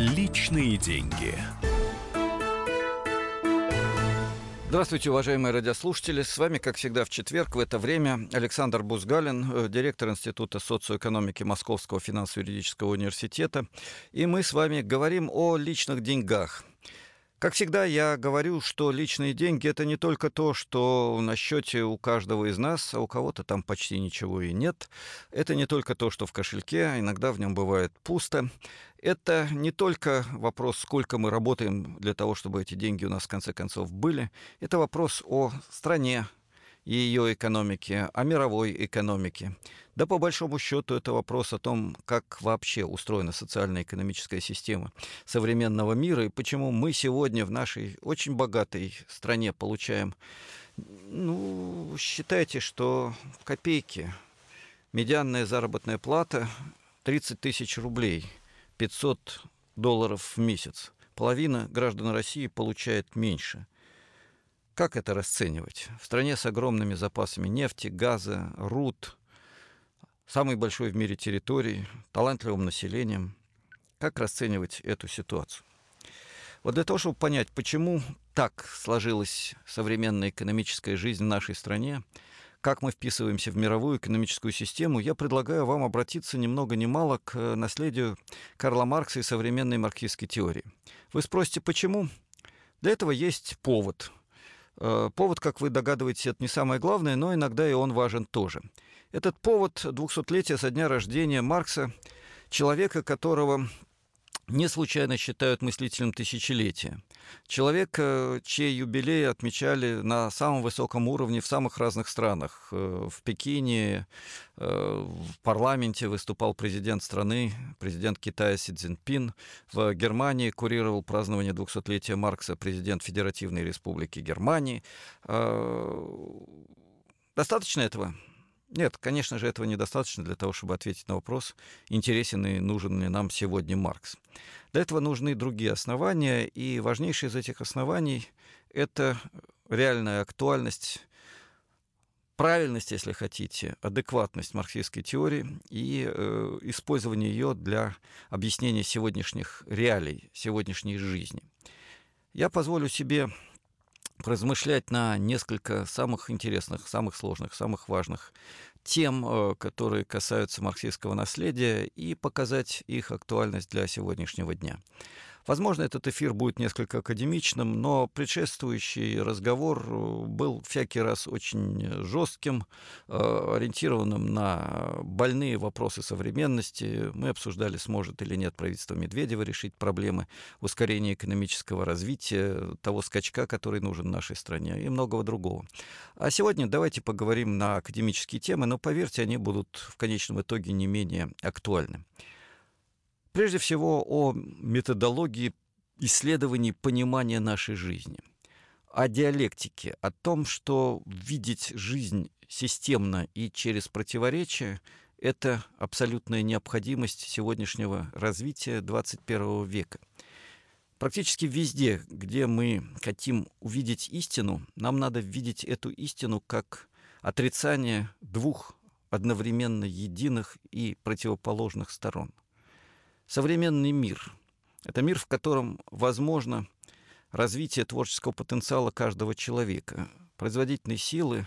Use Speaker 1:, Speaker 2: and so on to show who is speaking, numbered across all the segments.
Speaker 1: Личные деньги.
Speaker 2: Здравствуйте, уважаемые радиослушатели. С вами, как всегда, в четверг в это время Александр Бузгалин, э, директор Института социоэкономики Московского финансово-юридического университета. И мы с вами говорим о личных деньгах. Как всегда, я говорю, что личные деньги это не только то, что на счете у каждого из нас, а у кого-то там почти ничего и нет. Это не только то, что в кошельке, иногда в нем бывает пусто. Это не только вопрос, сколько мы работаем для того, чтобы эти деньги у нас в конце концов были. Это вопрос о стране, и ее экономике, о мировой экономике. Да по большому счету это вопрос о том, как вообще устроена социально-экономическая система современного мира и почему мы сегодня в нашей очень богатой стране получаем, ну, считайте, что копейки. Медианная заработная плата 30 тысяч рублей, 500 долларов в месяц. Половина граждан России получает меньше. Как это расценивать? В стране с огромными запасами нефти, газа, руд, самой большой в мире территории, талантливым населением. Как расценивать эту ситуацию? Вот для того, чтобы понять, почему так сложилась современная экономическая жизнь в нашей стране, как мы вписываемся в мировую экономическую систему, я предлагаю вам обратиться ни много ни мало к наследию Карла Маркса и современной марксистской теории. Вы спросите, почему? Для этого есть повод – Э, повод, как вы догадываетесь, это не самое главное, но иногда и он важен тоже. Этот повод 200-летия со дня рождения Маркса, человека, которого не случайно считают мыслителем тысячелетия. Человек, э, чей юбилей отмечали на самом высоком уровне в самых разных странах. Э, в Пекине, э, в парламенте выступал президент страны, президент Китая Си Цзиньпин. В Германии курировал празднование 200-летия Маркса президент Федеративной Республики Германии. Достаточно этого? Нет, конечно же, этого недостаточно для того, чтобы ответить на вопрос, интересен и нужен ли нам сегодня Маркс. Для этого нужны другие основания, и важнейшее из этих оснований — это реальная актуальность, правильность, если хотите, адекватность марксистской теории и э, использование ее для объяснения сегодняшних реалий, сегодняшней жизни. Я позволю себе размышлять на несколько самых интересных, самых сложных, самых важных тем, э, которые касаются марксистского наследия, и показать их актуальность для сегодняшнего дня. Возможно, этот эфир будет несколько академичным, но предшествующий разговор э, был всякий раз очень жестким, э, ориентированным на больные вопросы современности. Мы обсуждали, сможет или нет правительство Медведева решить проблемы ускорения экономического развития, того скачка, который нужен нашей стране, и многого другого. А сегодня давайте поговорим на академические темы, но поверьте, они будут в конечном итоге не менее актуальны. Прежде всего о методологии исследований понимания нашей жизни, о диалектике, о том, что видеть жизнь системно и через противоречия – это абсолютная необходимость сегодняшнего развития 21 века. Практически везде, где мы хотим увидеть истину, нам надо видеть эту истину как отрицание двух одновременно единых и противоположных сторон – современный мир. Это мир, в котором возможно развитие творческого потенциала каждого человека, производительной силы,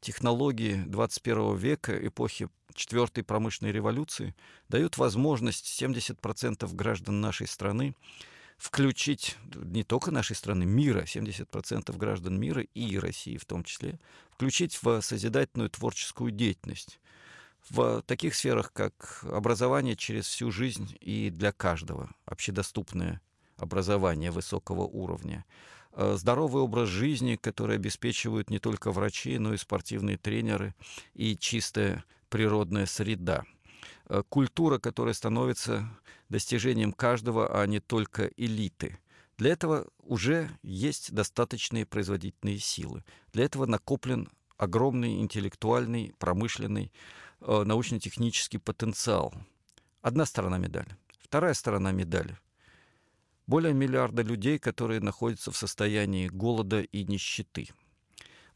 Speaker 2: технологии 21 века, эпохи четвертой промышленной революции дают возможность 70% граждан нашей страны включить, не только нашей страны, мира, 70% граждан мира и России в том числе, включить в созидательную творческую деятельность в таких сферах, как образование через всю жизнь и для каждого, общедоступное образование высокого уровня, э, здоровый образ жизни, который обеспечивают не только врачи, но и спортивные тренеры, и чистая природная среда. Э, культура, которая становится достижением каждого, а не только элиты. Для этого уже есть достаточные производительные силы. Для этого накоплен огромный интеллектуальный, промышленный, научно-технический потенциал. Одна сторона медали. Вторая сторона медали. Более миллиарда людей, которые находятся в состоянии голода и нищеты.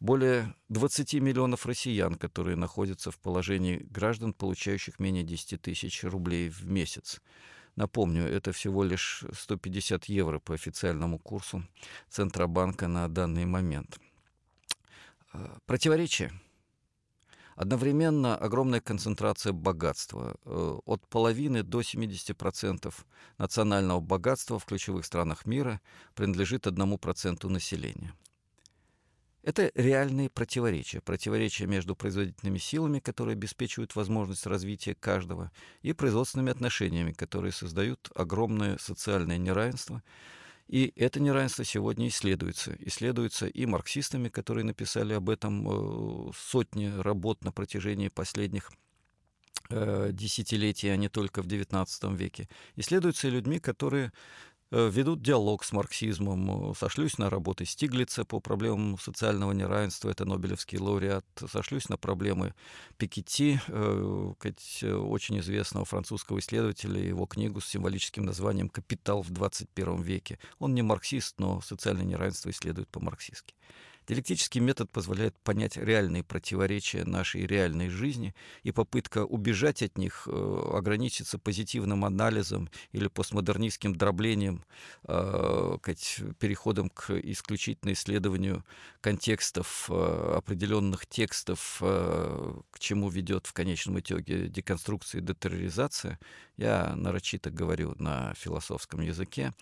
Speaker 2: Более 20 миллионов россиян, которые находятся в положении граждан, получающих менее 10 тысяч рублей в месяц. Напомню, это всего лишь 150 евро по официальному курсу Центробанка на данный момент. Э, противоречие. Одновременно огромная концентрация богатства. Э, от половины до 70% национального богатства в ключевых странах мира принадлежит одному проценту населения. Это реальные противоречия. Противоречия между производительными силами, которые обеспечивают возможность развития каждого, и производственными отношениями, которые создают огромное социальное неравенство. И это неравенство сегодня исследуется. Исследуется и марксистами, которые написали об этом э, сотни работ на протяжении последних э, десятилетий, а не только в XIX веке. Исследуется и людьми, которые ведут диалог с марксизмом. Сошлюсь на работы Стиглица по проблемам социального неравенства, это Нобелевский лауреат. Сошлюсь на проблемы Пикетти, э, очень известного французского исследователя, его книгу с символическим названием «Капитал в 21 веке». Он не марксист, но социальное неравенство исследует по-марксистски. Диалектический метод позволяет понять реальные противоречия нашей реальной жизни, и попытка убежать от них э, ограничиться позитивным анализом или постмодернистским дроблением, э, переходом к исключительно исследованию контекстов э, определенных текстов, к чему ведет в конечном итоге деконструкция и детерроризация, я нарочито говорю на философском языке,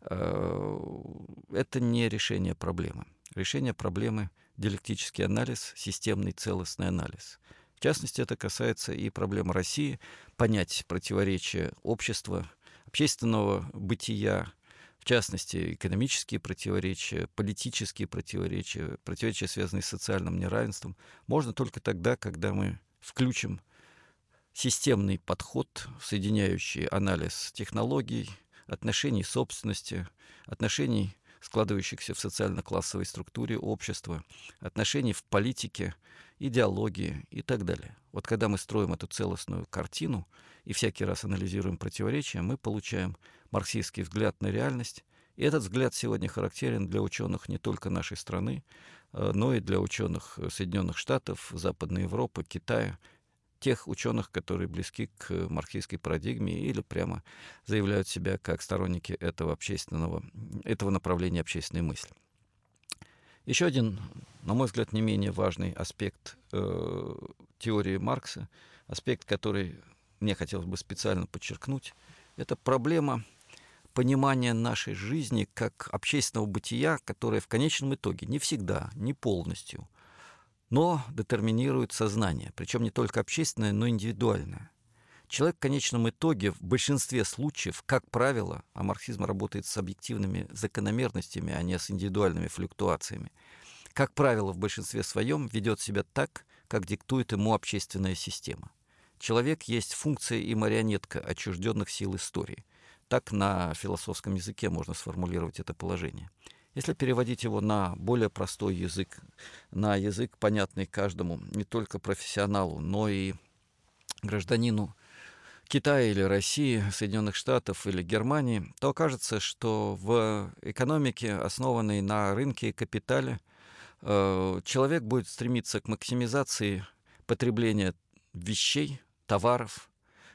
Speaker 2: это не решение проблемы решение проблемы диалектический анализ, системный целостный анализ. В частности, это касается и проблем России, понять противоречия общества, общественного бытия, в частности, экономические противоречия, политические противоречия, противоречия, связанные с социальным неравенством, можно только тогда, когда мы включим системный подход, соединяющий анализ технологий, отношений собственности, отношений складывающихся в социально-классовой структуре общества, отношений в политике, идеологии и так далее. Вот когда мы строим эту целостную картину и всякий раз анализируем противоречия, мы получаем марксистский взгляд на реальность, и этот взгляд сегодня характерен для ученых не только нашей страны, э, но и для ученых Соединенных Штатов, Западной Европы, Китая тех ученых, которые близки к марксистской парадигме или прямо заявляют себя как сторонники этого общественного, этого направления общественной мысли. Еще один, на мой взгляд, не менее важный аспект э, теории Маркса, аспект, который мне хотелось бы специально подчеркнуть, это проблема понимания нашей жизни как общественного бытия, которое в конечном итоге не всегда, не полностью – но детерминирует сознание, причем не только общественное, но и индивидуальное. Человек в конечном итоге в большинстве случаев, как правило, а марксизм работает с объективными закономерностями, а не с индивидуальными флюктуациями, как правило, в большинстве своем ведет себя так, как диктует ему общественная система. Человек есть функция и марионетка отчужденных сил истории. Так на философском языке можно сформулировать это положение. Если переводить его на более простой язык, на язык, понятный каждому, не только профессионалу, но и гражданину Китая или России, Соединенных Штатов или Германии, то окажется, что в экономике, основанной на рынке и капитале, э, человек будет стремиться к максимизации потребления вещей, товаров,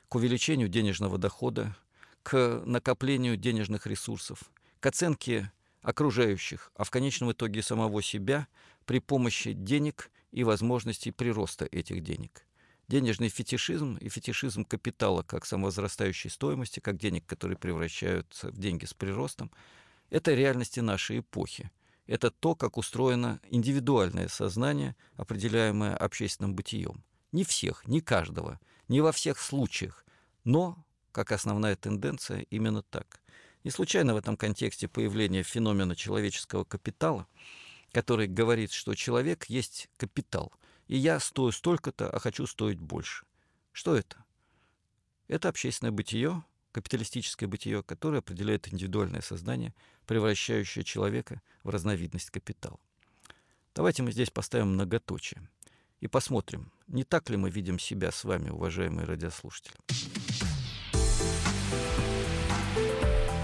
Speaker 2: к увеличению денежного дохода, к накоплению денежных ресурсов, к оценке окружающих, а в конечном итоге самого себя при помощи денег и возможностей прироста этих денег. Денежный фетишизм и фетишизм капитала как самовозрастающей стоимости, как денег, которые превращаются в деньги с приростом, это реальности нашей эпохи. Это то, как устроено индивидуальное сознание, определяемое общественным бытием. Не всех, не каждого, не во всех случаях, но, как основная тенденция, именно так – не случайно в этом контексте появление феномена человеческого капитала, который говорит, что человек есть капитал, и я стою столько-то, а хочу стоить больше. Что это? Это общественное бытие, капиталистическое бытие, которое определяет индивидуальное сознание, превращающее человека в разновидность капитала. Давайте мы здесь поставим многоточие и посмотрим, не так ли мы видим себя с вами, уважаемые радиослушатели.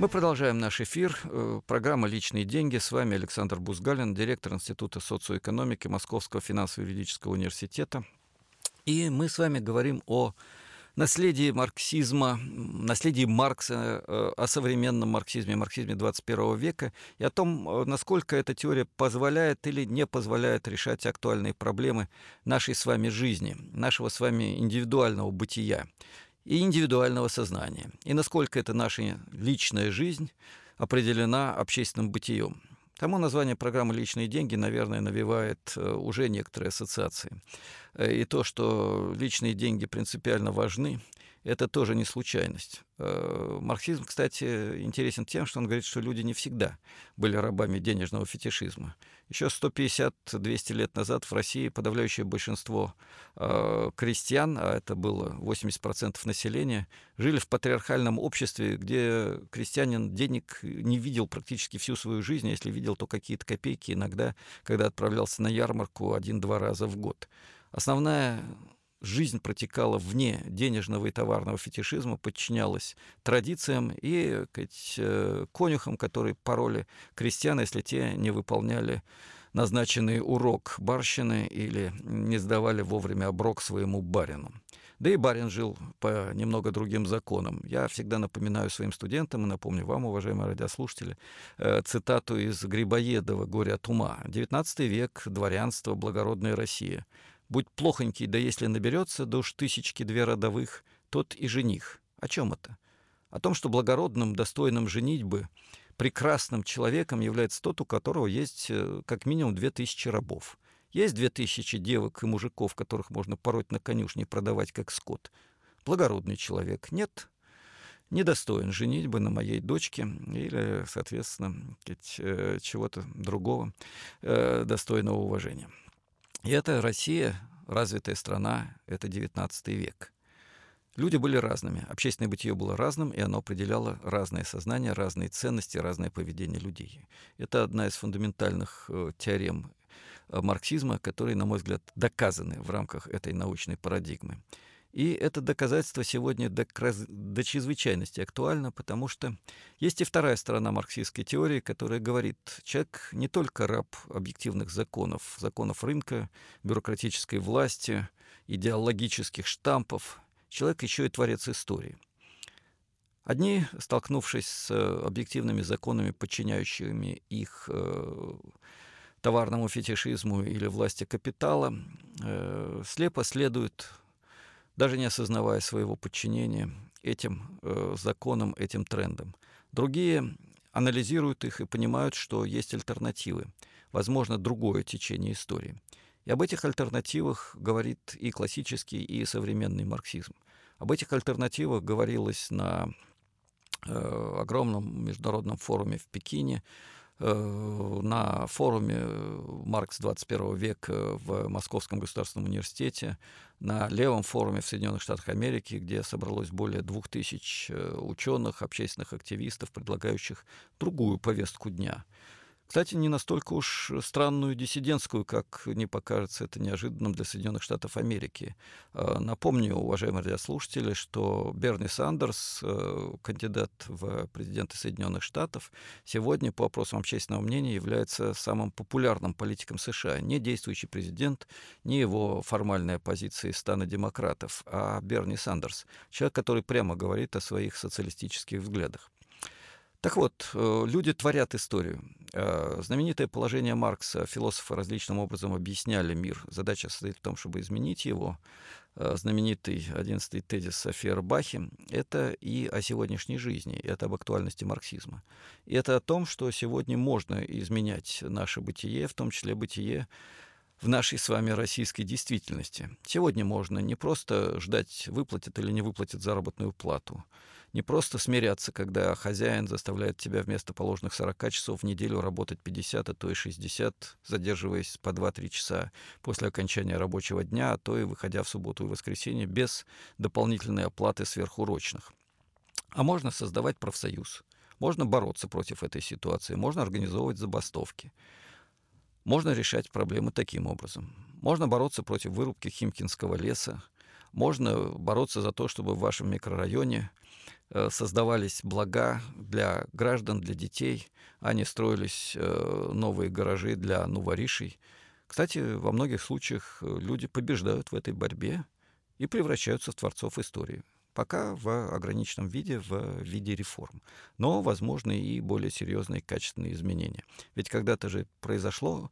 Speaker 2: Мы продолжаем наш эфир. Э, программа «Личные деньги». С вами Александр Бузгалин, директор Института социоэкономики Московского финансово-юридического университета. И мы с вами говорим о наследии марксизма, наследии Маркса, э, о современном марксизме, марксизме 21 века и о том, э, насколько эта теория позволяет или не позволяет решать актуальные проблемы нашей с вами жизни, нашего с вами индивидуального бытия и индивидуального сознания, и насколько эта наша личная жизнь определена общественным бытием. Тому название программы «Личные деньги», наверное, навевает э, уже некоторые ассоциации. Э, и то, что личные деньги принципиально важны, это тоже не случайность. Э, марксизм, кстати, интересен тем, что он говорит, что люди не всегда были рабами денежного фетишизма. Еще 150-200 лет назад в России подавляющее большинство э, крестьян, а это было 80% населения, жили в патриархальном обществе, где крестьянин денег не видел практически всю свою жизнь, а если видел, то какие-то копейки иногда, когда отправлялся на ярмарку один-два раза в год. Основная жизнь протекала вне денежного и товарного фетишизма, подчинялась традициям и сказать, э, конюхам, которые пороли крестьян, если те не выполняли назначенный урок барщины или не сдавали вовремя оброк своему барину. Да и барин жил по немного другим законам. Я всегда напоминаю своим студентам, и напомню вам, уважаемые радиослушатели, э, цитату из Грибоедова «Горе от ума». XIX век, дворянство, благородная Россия – Будь плохонький, да если наберется, да уж тысячки-две родовых, тот и жених. О чем это? О том, что благородным, достойным женитьбы, прекрасным человеком является тот, у которого есть э, как минимум две тысячи рабов. Есть две тысячи девок и мужиков, которых можно пороть на конюшне и продавать как скот. Благородный человек. Нет, недостоин женитьбы на моей дочке или, соответственно, э, чего-то другого э, достойного уважения. И это Россия, развитая страна, это 19 век. Люди были разными, общественное бытие было разным, и оно определяло разное сознание, разные ценности, разное поведение людей. Это одна из фундаментальных э, теорем э, марксизма, которые, на мой взгляд, доказаны в рамках этой научной парадигмы. И это доказательство сегодня до, до чрезвычайности актуально, потому что есть и вторая сторона марксистской теории, которая говорит, человек не только раб объективных законов, законов рынка, бюрократической власти, идеологических штампов, человек еще и творец истории. Одни, столкнувшись с объективными законами, подчиняющими их э, товарному фетишизму или власти капитала, э, слепо следуют даже не осознавая своего подчинения этим э, законам, этим трендам. Другие анализируют их и понимают, что есть альтернативы, возможно, другое течение истории. И об этих альтернативах говорит и классический, и современный марксизм. Об этих альтернативах говорилось на э, огромном международном форуме в Пекине на форуме «Маркс 21 века» в Московском государственном университете, на левом форуме в Соединенных Штатах Америки, где собралось более двух тысяч э, ученых, общественных активистов, предлагающих другую повестку дня – кстати, не настолько уж странную диссидентскую, как не покажется это неожиданным для Соединенных Штатов Америки. А, напомню, уважаемые радиослушатели, что Берни Сандерс, э, кандидат в президенты Соединенных Штатов, сегодня по опросам общественного мнения является самым популярным политиком США. Не действующий президент, не его формальная позиция из стана демократов, а Берни Сандерс, человек, который прямо говорит о своих социалистических взглядах. Так вот, э, люди творят историю. Э, знаменитое положение Маркса, философы различным образом объясняли мир. Задача состоит в том, чтобы изменить его. Э, знаменитый одиннадцатый тезис София Бахи — это и о сегодняшней жизни, это об актуальности марксизма. И это о том, что сегодня можно изменять наше бытие, в том числе бытие в нашей с вами российской действительности. Сегодня можно не просто ждать, выплатят или не выплатят заработную плату, Не просто смиряться, когда хозяин заставляет тебя вместо положенных 40 часов в неделю работать 50, а то и 60, задерживаясь по 2-3 часа после окончания рабочего дня, а то и выходя в субботу и воскресенье без дополнительной оплаты сверхурочных. А можно создавать профсоюз, можно бороться против этой ситуации, можно организовывать забастовки. Можно решать проблемы таким образом. Можно бороться против вырубки химкинского леса, можно бороться за то, чтобы в вашем микрорайоне создавались блага для граждан, для детей, а не строились э, новые гаражи для новоришей. Кстати, во многих случаях э, люди побеждают в этой борьбе и превращаются в творцов истории. Пока в ограниченном виде, в виде реформ. Но возможны и более серьезные качественные изменения. Ведь когда-то же произошло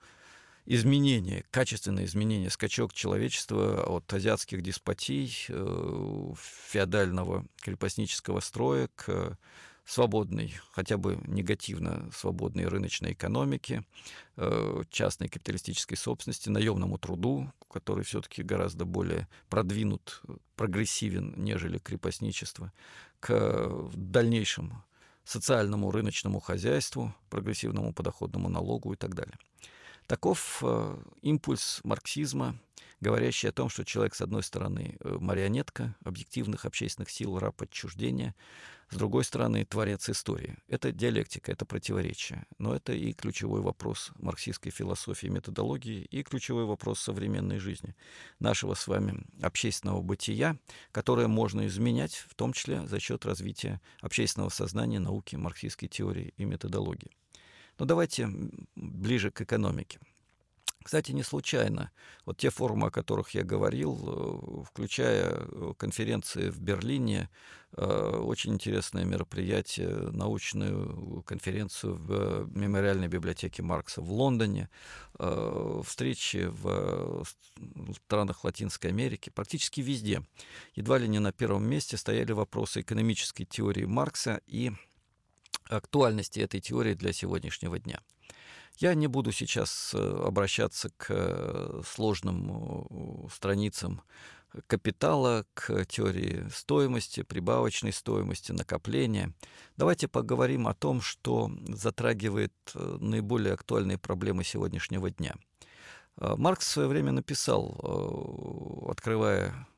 Speaker 2: изменение, качественное изменение, скачок человечества от азиатских деспотий, э, феодального крепостнического строя к свободной, хотя бы негативно свободной рыночной экономике, э, частной капиталистической собственности, наемному труду, который все-таки гораздо более продвинут, прогрессивен, нежели крепостничество, к дальнейшему социальному рыночному хозяйству, прогрессивному подоходному налогу и так далее. Таков э, импульс марксизма, говорящий о том, что человек, с одной стороны, э, марионетка объективных общественных сил, раб отчуждения, с другой стороны, творец истории. Это диалектика, это противоречие. Но это и ключевой вопрос марксистской философии и методологии, и ключевой вопрос современной жизни, нашего с вами общественного бытия, которое можно изменять, в том числе за счет развития общественного сознания, науки, марксистской теории и методологии. Но давайте ближе к экономике. Кстати, не случайно. Вот те форумы, о которых я говорил, э, включая э, конференции в Берлине, э, очень интересное мероприятие, научную конференцию в мемориальной библиотеке Маркса в Лондоне, встречи в странах Латинской Америки, практически везде. Едва ли не на первом месте стояли вопросы экономической теории Маркса и актуальности этой теории для сегодняшнего дня. Я не буду сейчас э, обращаться к э, сложным э, страницам капитала, к теории стоимости, прибавочной стоимости, накопления. Давайте поговорим о том, что затрагивает наиболее актуальные проблемы сегодняшнего дня. Маркс в свое время написал, открывая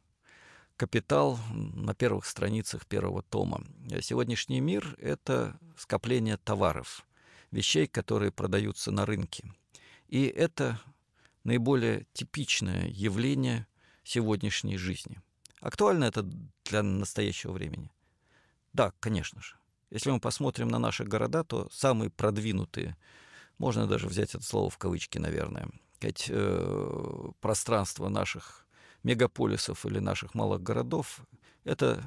Speaker 2: «Капитал» на первых страницах первого тома. Сегодняшний мир — это скопление товаров — вещей, которые продаются на рынке. И это наиболее типичное явление сегодняшней жизни. Актуально это для настоящего времени? Да, конечно же. Если мы посмотрим на наши города, то самые продвинутые, можно даже взять это слово в кавычки, наверное, ведь э, пространство наших мегаполисов или наших малых городов — это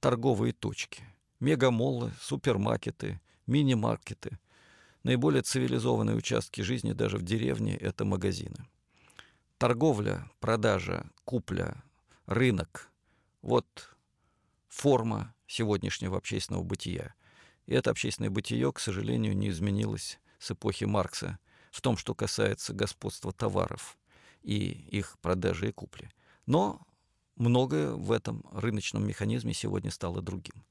Speaker 2: торговые точки. Мегамоллы, супермаркеты, мини-маркеты, Наиболее цивилизованные участки жизни даже в деревне — это магазины. Торговля, продажа, купля, рынок — вот форма сегодняшнего общественного бытия. И это общественное бытие, к сожалению, не изменилось с эпохи Маркса в том, что касается господства товаров и их продажи и купли. Но многое в этом рыночном механизме сегодня стало другим.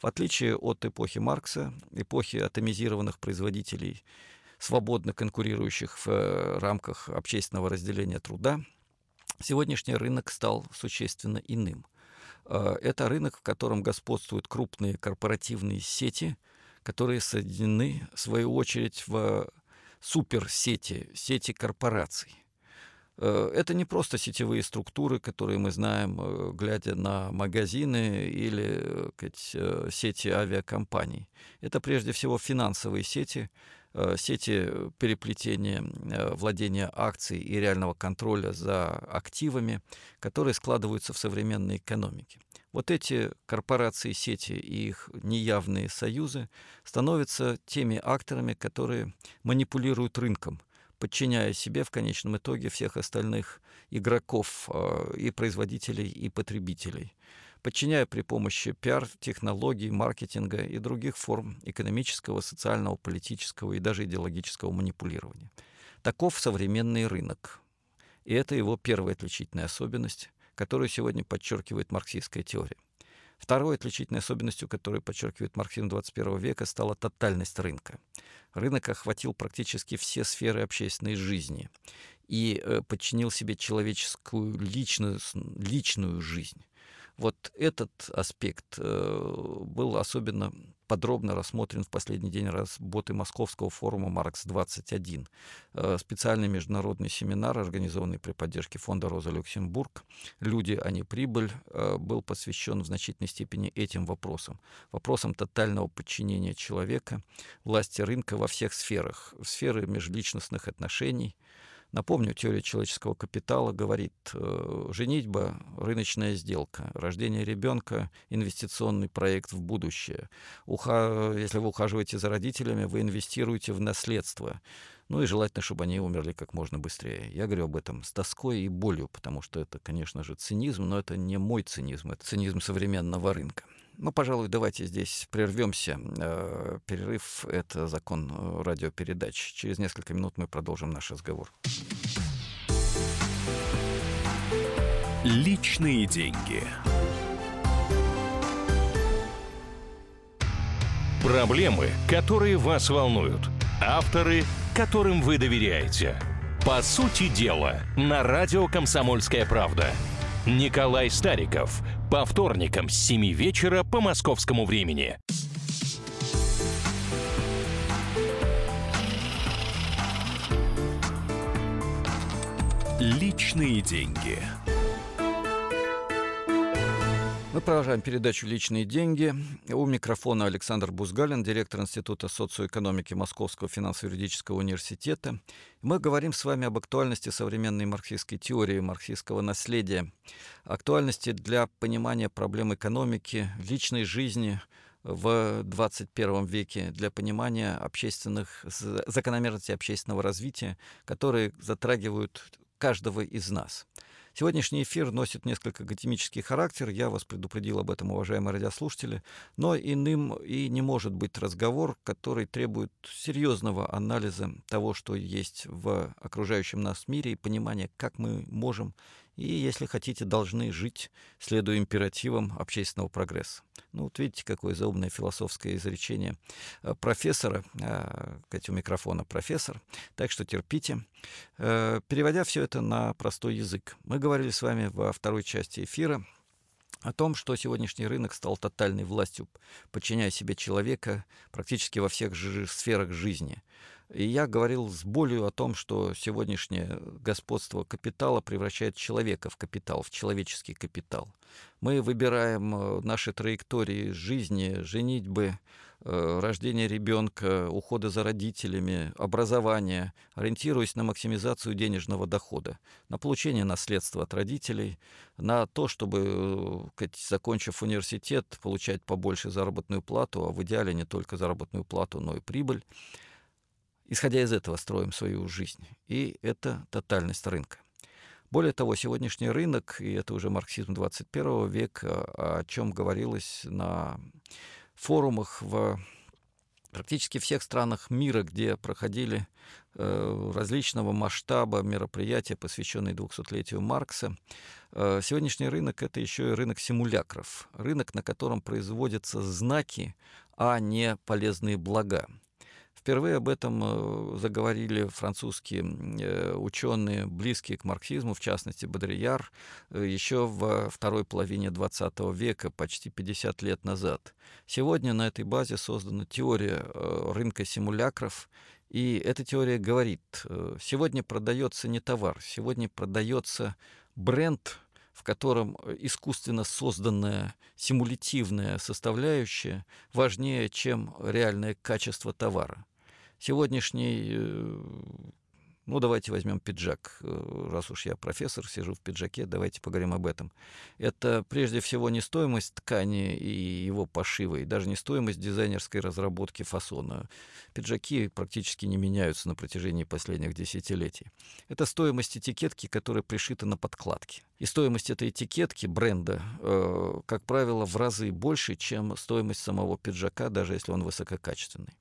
Speaker 2: В отличие от эпохи Маркса, эпохи атомизированных производителей, свободно конкурирующих в э, рамках общественного разделения труда, сегодняшний рынок стал существенно иным. Э, это рынок, в котором господствуют крупные корпоративные сети, которые соединены, в свою очередь, в суперсети, сети корпораций. Э, это не просто сетевые структуры, которые мы знаем, э, глядя на магазины или сказать, э, сети авиакомпаний. Это прежде всего финансовые сети, сети переплетения владения акций и реального контроля за активами, которые складываются в современной экономике. Вот эти корпорации, сети и их неявные союзы становятся теми акторами, которые манипулируют рынком – подчиняя себе в конечном итоге всех остальных игроков а, и производителей, и потребителей, подчиняя при помощи пиар, технологий, маркетинга и других форм экономического, социального, политического и даже идеологического манипулирования. Таков современный рынок. И это его первая отличительная особенность, которую сегодня подчеркивает марксистская теория. Второй отличительной особенностью, которую подчеркивает марксизм 21 века, стала тотальность рынка. Рынок охватил практически все сферы общественной жизни и э, подчинил себе человеческую личную, личную жизнь. Вот этот аспект э, был особенно подробно рассмотрен в последний день работы Московского форума «Маркс-21». Э, специальный международный семинар, организованный при поддержке фонда «Роза Люксембург», «Люди, а не прибыль», э, был посвящен в значительной степени этим вопросам. Вопросам тотального подчинения человека, власти рынка во всех сферах. Сферы межличностных отношений – Напомню, теория человеческого капитала говорит, э, женитьба – рыночная сделка, рождение ребенка – инвестиционный проект в будущее. Уха... Если вы ухаживаете за родителями, вы инвестируете в наследство. Ну и желательно, чтобы они умерли как можно быстрее. Я говорю об этом с тоской и болью, потому что это, конечно же, цинизм, но это не мой цинизм, это цинизм современного рынка. Ну, пожалуй, давайте здесь прервемся. Э, перерыв — это закон э, радиопередач. Через несколько минут мы продолжим наш разговор.
Speaker 1: Личные деньги. Проблемы, которые вас волнуют. Авторы, которым вы доверяете. По сути дела, на радио «Комсомольская правда». Николай Стариков – по вторникам с 7 вечера по московскому времени. Личные деньги.
Speaker 2: Мы продолжаем передачу «Личные деньги». У микрофона Александр Бузгалин, директор Института социоэкономики Московского финансово-юридического университета. Мы говорим с вами об актуальности современной марксистской теории, марксистского наследия, актуальности для понимания проблем экономики, личной жизни в 21 веке, для понимания общественных закономерностей общественного развития, которые затрагивают каждого из нас – Сегодняшний эфир носит несколько академический характер, я вас предупредил об этом, уважаемые радиослушатели, но иным и не может быть разговор, который требует серьезного анализа того, что есть в окружающем нас мире и понимания, как мы можем и, если хотите, должны жить, следуя императивам общественного прогресса. Ну, вот видите, какое заумное философское изречение э, профессора, э, кстати, у микрофона профессор, так что терпите. Э, переводя все это на простой язык, мы говорили с вами во второй части эфира о том, что сегодняшний рынок стал тотальной властью, подчиняя себе человека практически во всех сферах жизни. И я говорил с болью о том, что сегодняшнее господство капитала превращает человека в капитал, в человеческий капитал. Мы выбираем э, наши траектории жизни, женитьбы, э, рождения ребенка, ухода за родителями, образования, ориентируясь на максимизацию денежного дохода, на получение наследства от родителей, на то, чтобы, э, закончив университет, получать побольше заработную плату, а в идеале не только заработную плату, но и прибыль. Исходя из этого строим свою жизнь. И это тотальность рынка. Более того, сегодняшний рынок, и это уже марксизм 21 века, о чем говорилось на форумах в практически всех странах мира, где проходили э, различного масштаба мероприятия, посвященные 200-летию Маркса. Э, сегодняшний рынок — это еще и рынок симулякров, рынок, на котором производятся знаки, а не полезные блага. Впервые об этом э, заговорили французские э, ученые, близкие к марксизму, в частности Бодрияр, э, еще во второй половине XX века, почти 50 лет назад. Сегодня на этой базе создана теория рынка симулякров, и эта теория говорит, сегодня продается не товар, сегодня продается бренд, в котором искусственно созданная симулятивная составляющая важнее, чем реальное качество товара. Сегодняшний, э, ну давайте возьмем пиджак, э, раз уж я профессор, сижу в пиджаке, давайте поговорим об этом. Это прежде всего не стоимость ткани и его пошива, и даже не стоимость дизайнерской разработки фасона. Пиджаки практически не меняются на протяжении последних десятилетий. Это стоимость этикетки, которая пришита на подкладке. И стоимость этой этикетки бренда, э, как правило, в разы больше, чем стоимость самого пиджака, даже если он высококачественный.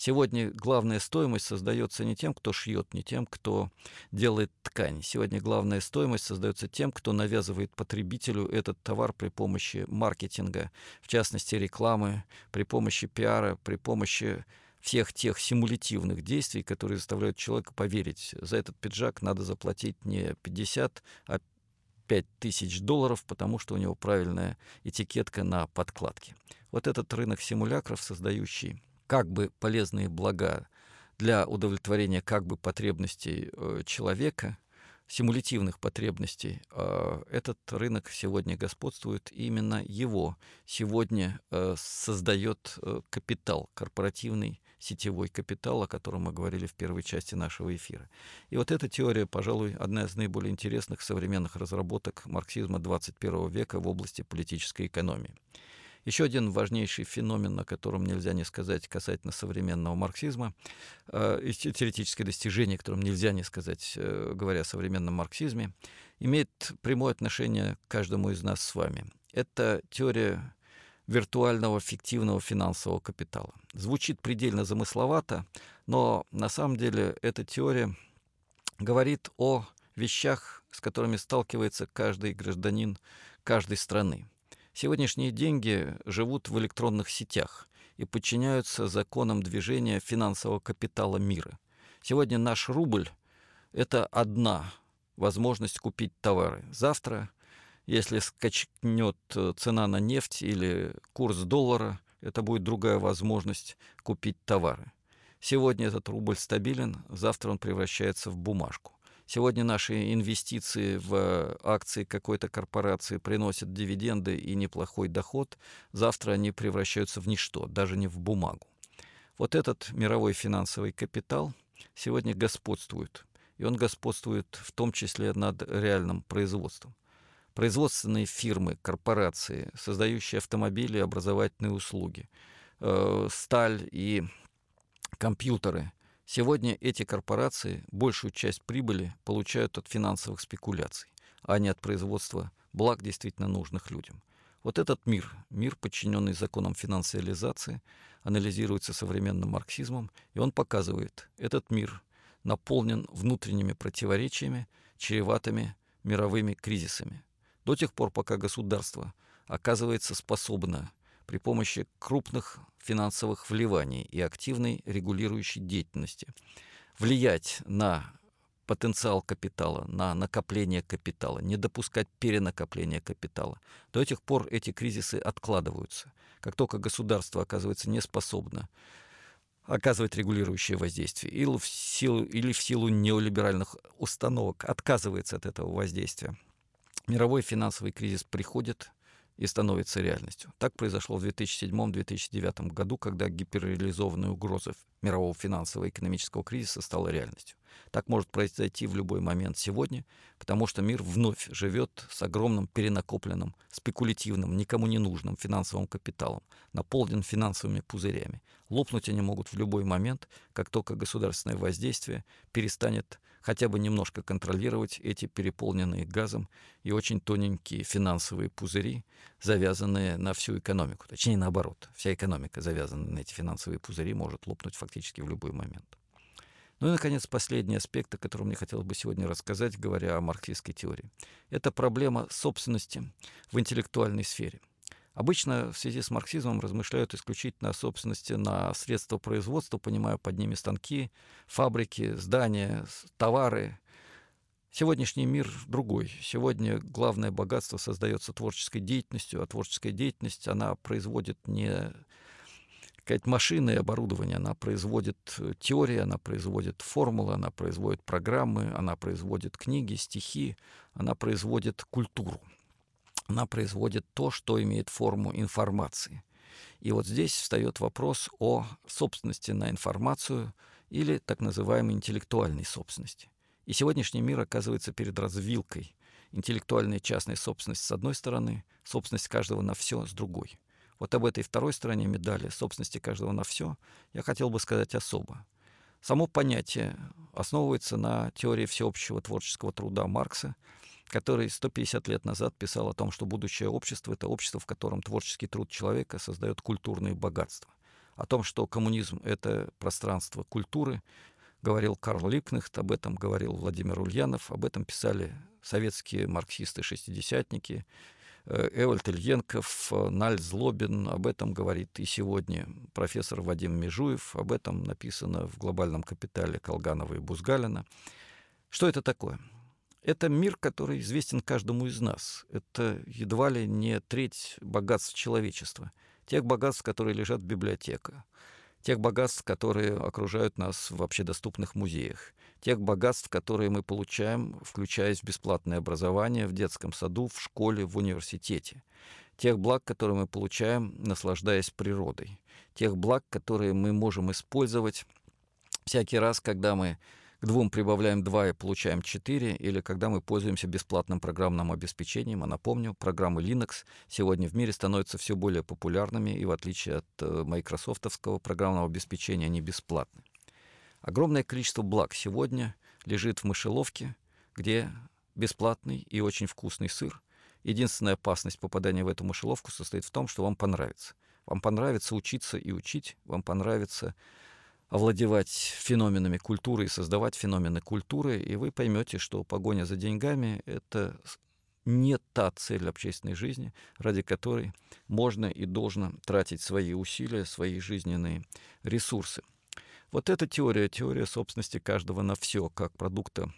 Speaker 2: Сегодня главная стоимость создается не тем, кто шьет, не тем, кто делает ткань. Сегодня главная стоимость создается тем, кто навязывает потребителю этот товар при помощи маркетинга, в частности рекламы, при помощи пиара, при помощи всех тех симулятивных действий, которые заставляют человека поверить. За этот пиджак надо заплатить не 50, а 5 тысяч долларов, потому что у него правильная этикетка на подкладке. Вот этот рынок симулякров, создающий как бы полезные блага для удовлетворения как бы потребностей э, человека, симулятивных потребностей, э, этот рынок сегодня господствует, именно его сегодня э, создает капитал, корпоративный сетевой капитал, о котором мы говорили в первой части нашего эфира. И вот эта теория, пожалуй, одна из наиболее интересных современных разработок марксизма 21 века в области политической экономии. Еще один важнейший феномен, о котором нельзя не сказать касательно современного марксизма, э, теоретическое достижение, о котором нельзя не сказать, э, говоря о современном марксизме, имеет прямое отношение к каждому из нас с вами. Это теория виртуального фиктивного финансового капитала. Звучит предельно замысловато, но на самом деле эта теория говорит о вещах, с которыми сталкивается каждый гражданин каждой страны. Сегодняшние деньги живут в электронных сетях и подчиняются законам движения финансового капитала мира. Сегодня наш рубль – это одна возможность купить товары. Завтра, если скачнет э, цена на нефть или курс доллара, это будет другая возможность купить товары. Сегодня этот рубль стабилен, завтра он превращается в бумажку. Сегодня наши инвестиции в акции какой-то корпорации приносят дивиденды и неплохой доход. Завтра они превращаются в ничто, даже не в бумагу. Вот этот мировой финансовый капитал сегодня господствует. И он господствует в том числе над реальным производством. Производственные фирмы, корпорации, создающие автомобили и образовательные услуги, э, сталь и компьютеры Сегодня эти корпорации большую часть прибыли получают от финансовых спекуляций, а не от производства благ, действительно нужных людям. Вот этот мир, мир, подчиненный законам финансиализации, анализируется современным марксизмом, и он показывает, этот мир наполнен внутренними противоречиями, чреватыми мировыми кризисами. До тех пор, пока государство оказывается способно при помощи крупных финансовых вливаний и активной регулирующей деятельности влиять на потенциал капитала, на накопление капитала, не допускать перенакопления капитала. До этих пор эти кризисы откладываются. Как только государство оказывается неспособно оказывать регулирующее воздействие или в силу, или в силу неолиберальных установок отказывается от этого воздействия, мировой финансовый кризис приходит, и становится реальностью. Так произошло в 2007-2009 году, когда гиперреализованная угроза мирового финансового экономического кризиса стала реальностью. Так может произойти в любой момент сегодня, потому что мир вновь живет с огромным перенакопленным, спекулятивным, никому не нужным финансовым капиталом, наполнен финансовыми пузырями. Лопнуть они могут в любой момент, как только государственное воздействие перестанет хотя бы немножко контролировать эти переполненные газом и очень тоненькие финансовые пузыри, завязанные на всю экономику. Точнее, наоборот, вся экономика, завязанная на эти финансовые пузыри, может лопнуть фактически в любой момент. Ну и, наконец, последний аспект, о котором мне хотелось бы сегодня рассказать, говоря о марксистской теории. Это проблема собственности в интеллектуальной сфере. Обычно в связи с марксизмом размышляют исключительно о собственности на средства производства, понимая под ними станки, фабрики, здания, товары. Сегодняшний мир другой. Сегодня главное богатство создается творческой деятельностью, а творческая деятельность, она производит не сказать, машины и оборудование. Она производит э, теории, она производит формулы, она производит программы, она производит книги, стихи, она производит культуру. Она производит то, что имеет форму информации. И вот здесь встает вопрос о собственности на информацию или так называемой интеллектуальной собственности. И сегодняшний мир оказывается перед развилкой. Интеллектуальная частная собственность с одной стороны, собственность каждого на все с другой. Вот об этой второй стороне медали, собственности каждого на все, я хотел бы сказать особо. Само понятие основывается на теории всеобщего творческого труда Маркса, который 150 лет назад писал о том, что будущее общество — это общество, в котором творческий труд человека создает культурные богатства. о том, что коммунизм — это пространство культуры, говорил Карл Липкнехт, об этом говорил Владимир Ульянов, об этом писали советские марксисты-шестидесятники, э, Эвальд Ильенков, Наль Злобин, об этом говорит и сегодня профессор Вадим Межуев, об этом написано в «Глобальном капитале» Колганова и Бузгалина. Что это такое? Это мир, который известен каждому из нас. Это едва ли не треть богатств человечества. Тех богатств, которые лежат в библиотеках тех богатств, которые окружают нас в общедоступных музеях, тех богатств, которые мы получаем, включаясь в бесплатное образование в детском саду, в школе, в университете, тех благ, которые мы получаем, наслаждаясь природой, тех благ, которые мы можем использовать всякий раз, когда мы к двум прибавляем 2 и получаем 4, или когда мы пользуемся бесплатным программным обеспечением. А напомню, программы Linux сегодня в мире становятся все более популярными, и в отличие от э, майкрософтовского программного обеспечения, они бесплатны. Огромное количество благ сегодня лежит в мышеловке, где бесплатный и очень вкусный сыр. Единственная опасность попадания в эту мышеловку состоит в том, что вам понравится. Вам понравится учиться и учить, вам понравится овладевать феноменами культуры и создавать феномены культуры, и вы поймете, что погоня за деньгами — это не та цель общественной жизни, ради которой можно и должно тратить свои усилия, свои жизненные ресурсы. Вот эта теория, теория собственности каждого на все, как продукта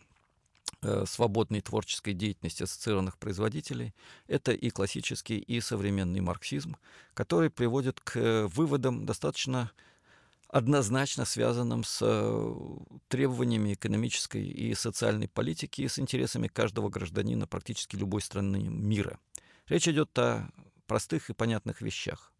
Speaker 2: э, свободной творческой деятельности ассоциированных производителей, это и классический, и современный марксизм, который приводит к э, выводам достаточно однозначно связанным с э, требованиями экономической и социальной политики и с интересами каждого гражданина практически любой страны мира. Речь идет о простых и понятных вещах.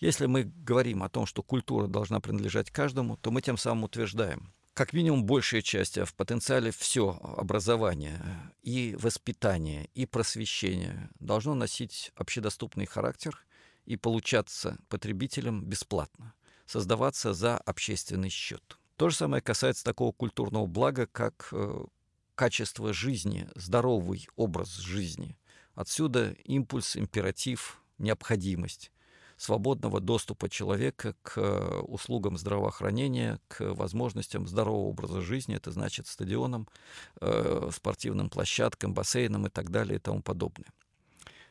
Speaker 2: Если мы говорим о том, что культура должна принадлежать каждому, то мы тем самым утверждаем, как минимум большая часть, а в потенциале все образование и воспитание, и просвещение должно носить общедоступный характер и получаться потребителям бесплатно создаваться за общественный счет. То же самое касается такого культурного блага, как э, качество жизни, здоровый образ жизни. Отсюда импульс, императив, необходимость свободного доступа человека к э, услугам здравоохранения, к возможностям здорового образа жизни, это значит стадионам, э, спортивным площадкам, бассейнам и так далее и тому подобное.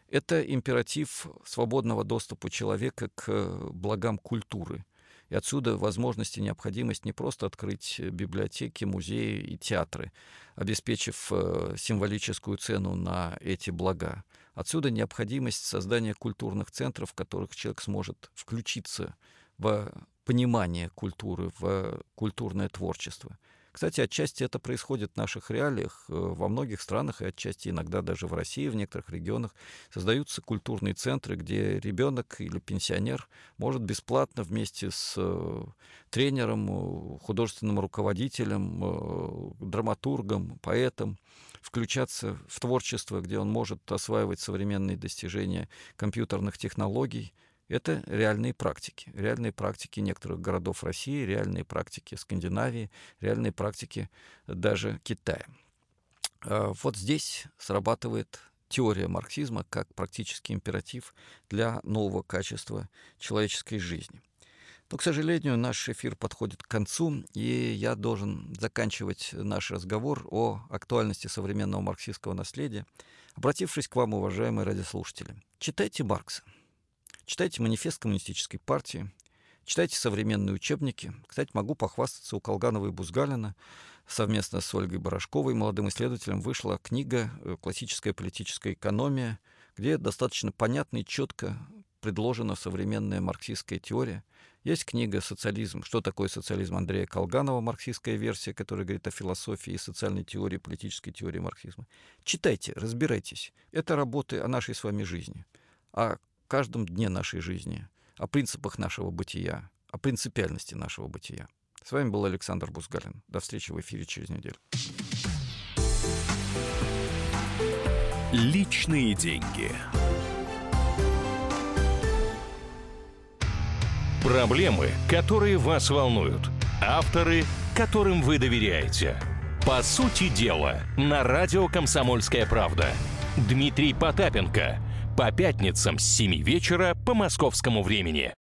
Speaker 2: Это императив свободного доступа человека к благам культуры – и отсюда возможность и необходимость не просто открыть библиотеки, музеи и театры, обеспечив э, символическую цену на эти блага. Отсюда необходимость создания культурных центров, в которых человек сможет включиться в понимание культуры, в культурное творчество. Кстати, отчасти это происходит в наших реалиях. Э, во многих странах, и отчасти иногда даже в России, в некоторых регионах, создаются культурные центры, где ребенок или пенсионер может бесплатно вместе с э, тренером, э, художественным руководителем, драматургом, поэтом включаться в творчество, где он может осваивать современные достижения компьютерных технологий, это реальные практики. Реальные практики некоторых городов России, реальные практики Скандинавии, реальные практики даже Китая. А, вот здесь срабатывает теория марксизма как практический императив для нового качества человеческой жизни. Но, к сожалению, наш эфир подходит к концу, и я должен заканчивать наш разговор о актуальности современного марксистского наследия, обратившись к вам, уважаемые радиослушатели. Читайте Маркса. Читайте манифест коммунистической партии, читайте современные учебники. Кстати, могу похвастаться, у Колганова и Бузгалина совместно с Ольгой Барашковой, молодым исследователем, вышла книга э, «Классическая политическая экономия», где достаточно понятно и четко предложена современная марксистская теория. Есть книга «Социализм. Что такое социализм?» Андрея Колганова, марксистская версия, которая говорит о философии и социальной теории, политической теории марксизма. Читайте, разбирайтесь. Это работы о нашей с вами жизни. А каждом дне нашей жизни, о принципах нашего бытия, о принципиальности нашего бытия. С вами был Александр Бузгалин. До встречи в эфире через неделю.
Speaker 1: Личные деньги. Проблемы, которые вас волнуют. Авторы, которым вы доверяете. По сути дела, на радио «Комсомольская правда». Дмитрий Потапенко – по пятницам с 7 вечера по московскому времени.